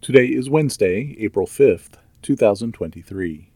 Today is Wednesday, April 5th, 2023.